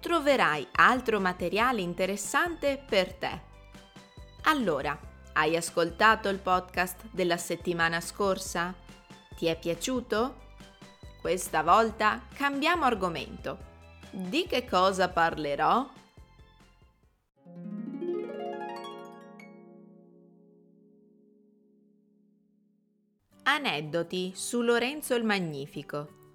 troverai altro materiale interessante per te. Allora, hai ascoltato il podcast della settimana scorsa? Ti è piaciuto? Questa volta cambiamo argomento. Di che cosa parlerò? Aneddoti su Lorenzo il Magnifico.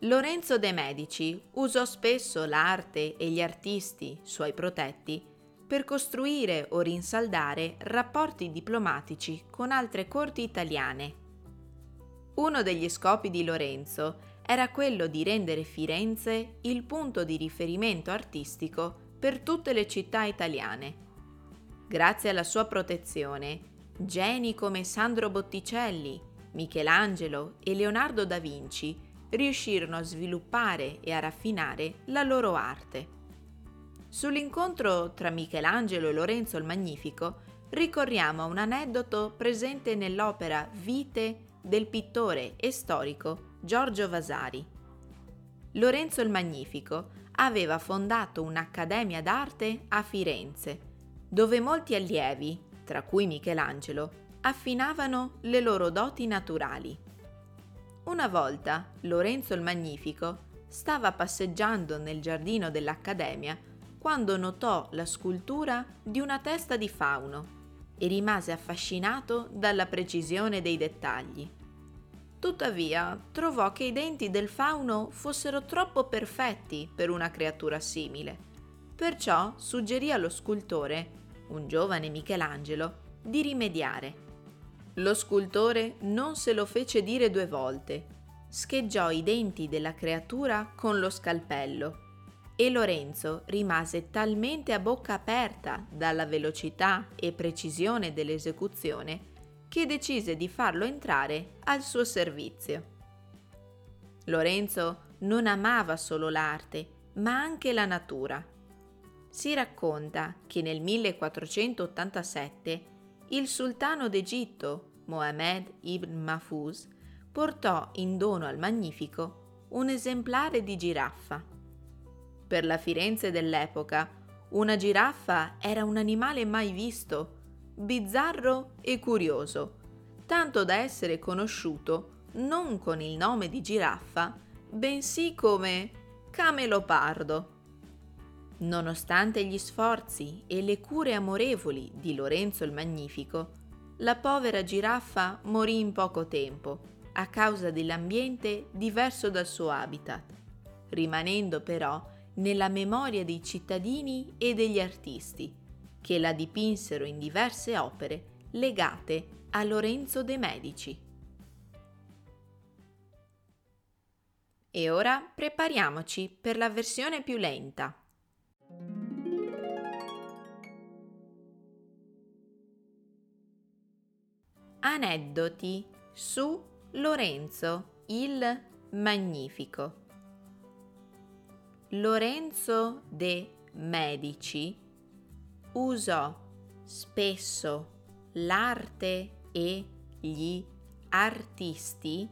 Lorenzo de' Medici usò spesso l'arte e gli artisti, suoi protetti, per costruire o rinsaldare rapporti diplomatici con altre corti italiane. Uno degli scopi di Lorenzo era quello di rendere Firenze il punto di riferimento artistico per tutte le città italiane. Grazie alla sua protezione, geni come Sandro Botticelli, Michelangelo e Leonardo da Vinci riuscirono a sviluppare e a raffinare la loro arte. Sull'incontro tra Michelangelo e Lorenzo il Magnifico ricorriamo a un aneddoto presente nell'opera Vite del pittore e storico Giorgio Vasari. Lorenzo il Magnifico aveva fondato un'accademia d'arte a Firenze, dove molti allievi, tra cui Michelangelo, affinavano le loro doti naturali. Una volta Lorenzo il Magnifico stava passeggiando nel giardino dell'Accademia quando notò la scultura di una testa di fauno e rimase affascinato dalla precisione dei dettagli. Tuttavia trovò che i denti del fauno fossero troppo perfetti per una creatura simile, perciò suggerì allo scultore, un giovane Michelangelo, di rimediare. Lo scultore non se lo fece dire due volte. Scheggiò i denti della creatura con lo scalpello e Lorenzo rimase talmente a bocca aperta dalla velocità e precisione dell'esecuzione che decise di farlo entrare al suo servizio. Lorenzo non amava solo l'arte, ma anche la natura. Si racconta che nel 1487 il sultano d'Egitto, Mohammed ibn Mahfuz, portò in dono al Magnifico un esemplare di giraffa. Per la Firenze dell'epoca, una giraffa era un animale mai visto, bizzarro e curioso, tanto da essere conosciuto non con il nome di giraffa, bensì come camelopardo. Nonostante gli sforzi e le cure amorevoli di Lorenzo il Magnifico, la povera giraffa morì in poco tempo a causa dell'ambiente diverso dal suo habitat, rimanendo però nella memoria dei cittadini e degli artisti, che la dipinsero in diverse opere legate a Lorenzo de' Medici. E ora prepariamoci per la versione più lenta. Aneddoti su Lorenzo il Magnifico. Lorenzo de' Medici usò spesso l'arte e gli artisti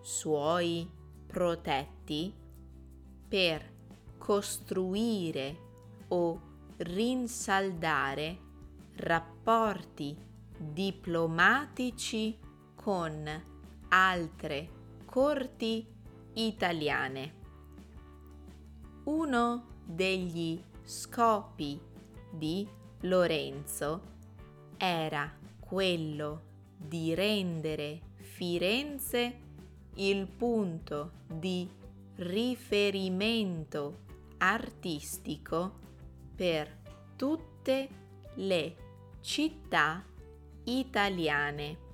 suoi protetti per costruire o rinsaldare rapporti diplomatici con altre corti italiane. Uno degli scopi di Lorenzo era quello di rendere Firenze il punto di riferimento artistico per tutte le città italiane.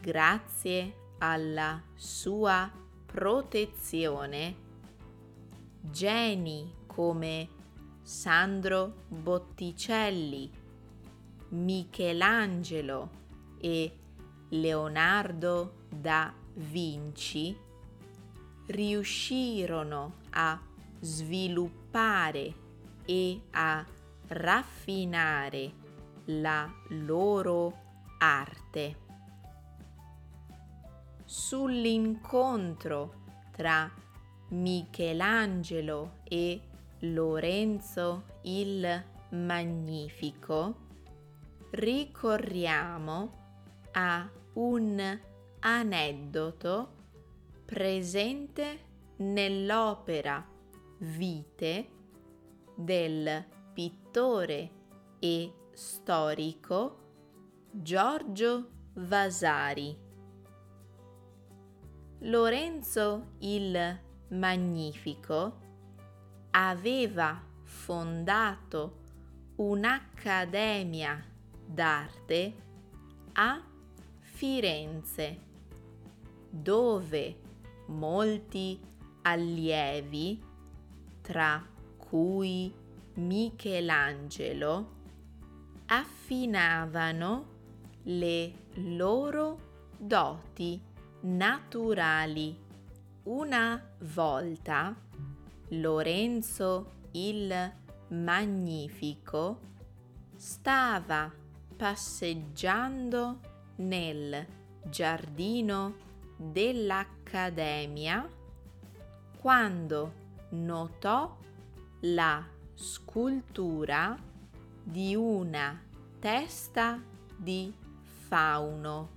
Grazie alla sua protezione, geni come Sandro Botticelli, Michelangelo e Leonardo da Vinci riuscirono a sviluppare e a raffinare la loro arte. Sull'incontro tra Michelangelo e Lorenzo il Magnifico ricorriamo a un aneddoto presente nell'opera Vite del pittore e storico Giorgio Vasari. Lorenzo il Magnifico aveva fondato un'accademia d'arte a Firenze, dove molti allievi, tra cui Michelangelo, affinavano le loro doti naturali. Una volta Lorenzo il Magnifico stava passeggiando nel giardino dell'Accademia quando notò la scultura di una testa di fauno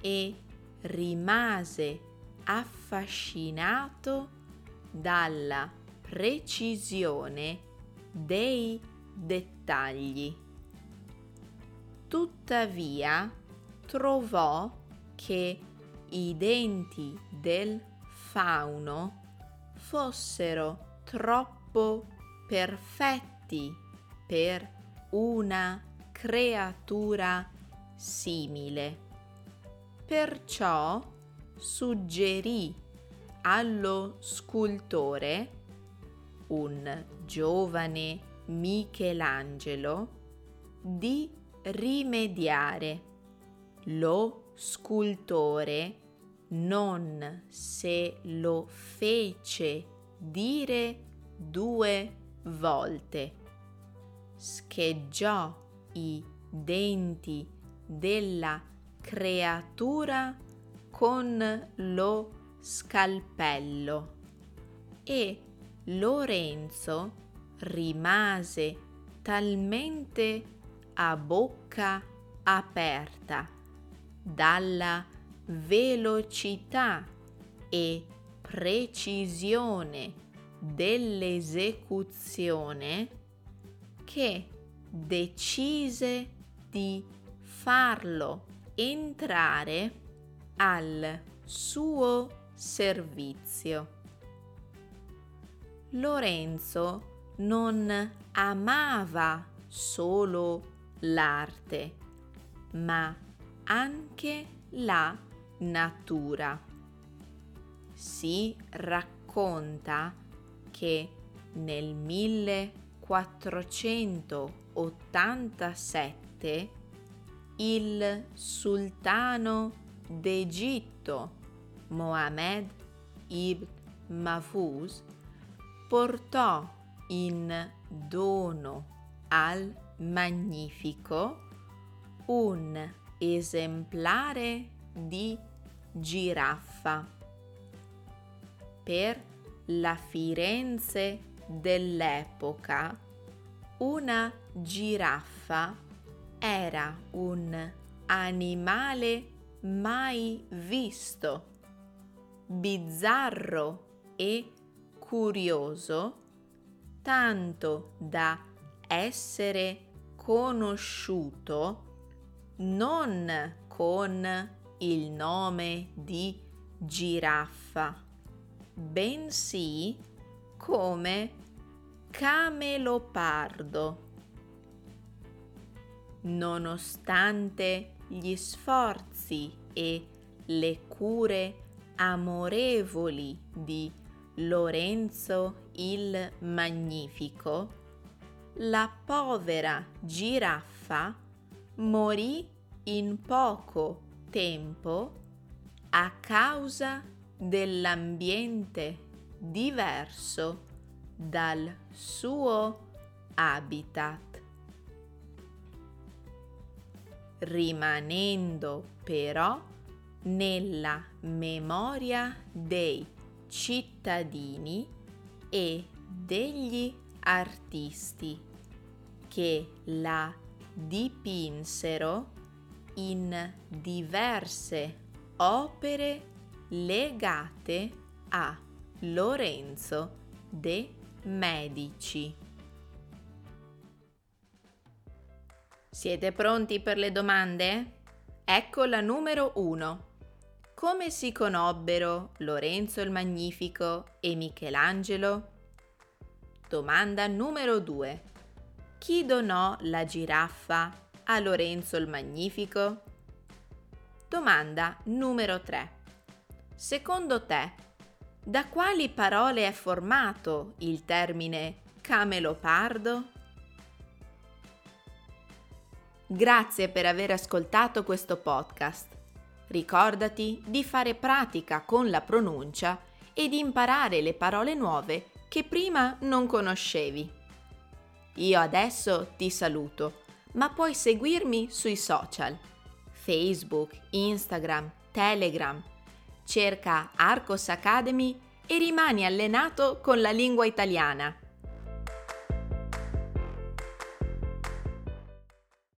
e rimase affascinato dalla precisione dei dettagli. Tuttavia trovò che i denti del fauno fossero troppo perfetti per una creatura simile. Perciò suggerì allo scultore, un giovane Michelangelo, di rimediare. Lo scultore non se lo fece dire due volte. Scheggiò i denti della creatura con lo scalpello e Lorenzo rimase talmente a bocca aperta dalla velocità e precisione dell'esecuzione che decise di farlo entrare al suo servizio. Lorenzo non amava solo l'arte, ma anche la natura. Si racconta che nel 1487 il sultano d'Egitto Mohammed ibn Mahfuz portò in dono al Magnifico un esemplare di giraffa. Per la Firenze dell'epoca una giraffa era un animale mai visto, bizzarro e curioso, tanto da essere conosciuto non con il nome di giraffa, bensì come camelopardo. Nonostante gli sforzi e le cure amorevoli di Lorenzo il Magnifico, la povera giraffa morì in poco tempo a causa dell'ambiente diverso dal suo habitat, rimanendo però nella memoria dei cittadini e degli artisti che la dipinsero in diverse opere legate a Lorenzo de' Medici. Siete pronti per le domande? Ecco la numero 1. Come si conobbero Lorenzo il Magnifico e Michelangelo? Domanda numero 2. Chi donò la giraffa a Lorenzo il Magnifico? Domanda numero 3. Secondo te, da quali parole è formato il termine camelopardo? Grazie per aver ascoltato questo podcast. Ricordati di fare pratica con la pronuncia e di imparare le parole nuove che prima non conoscevi. Io adesso ti saluto, ma puoi seguirmi sui social Facebook, Instagram, Telegram. Cerca Arcos Academy e rimani allenato con la lingua italiana.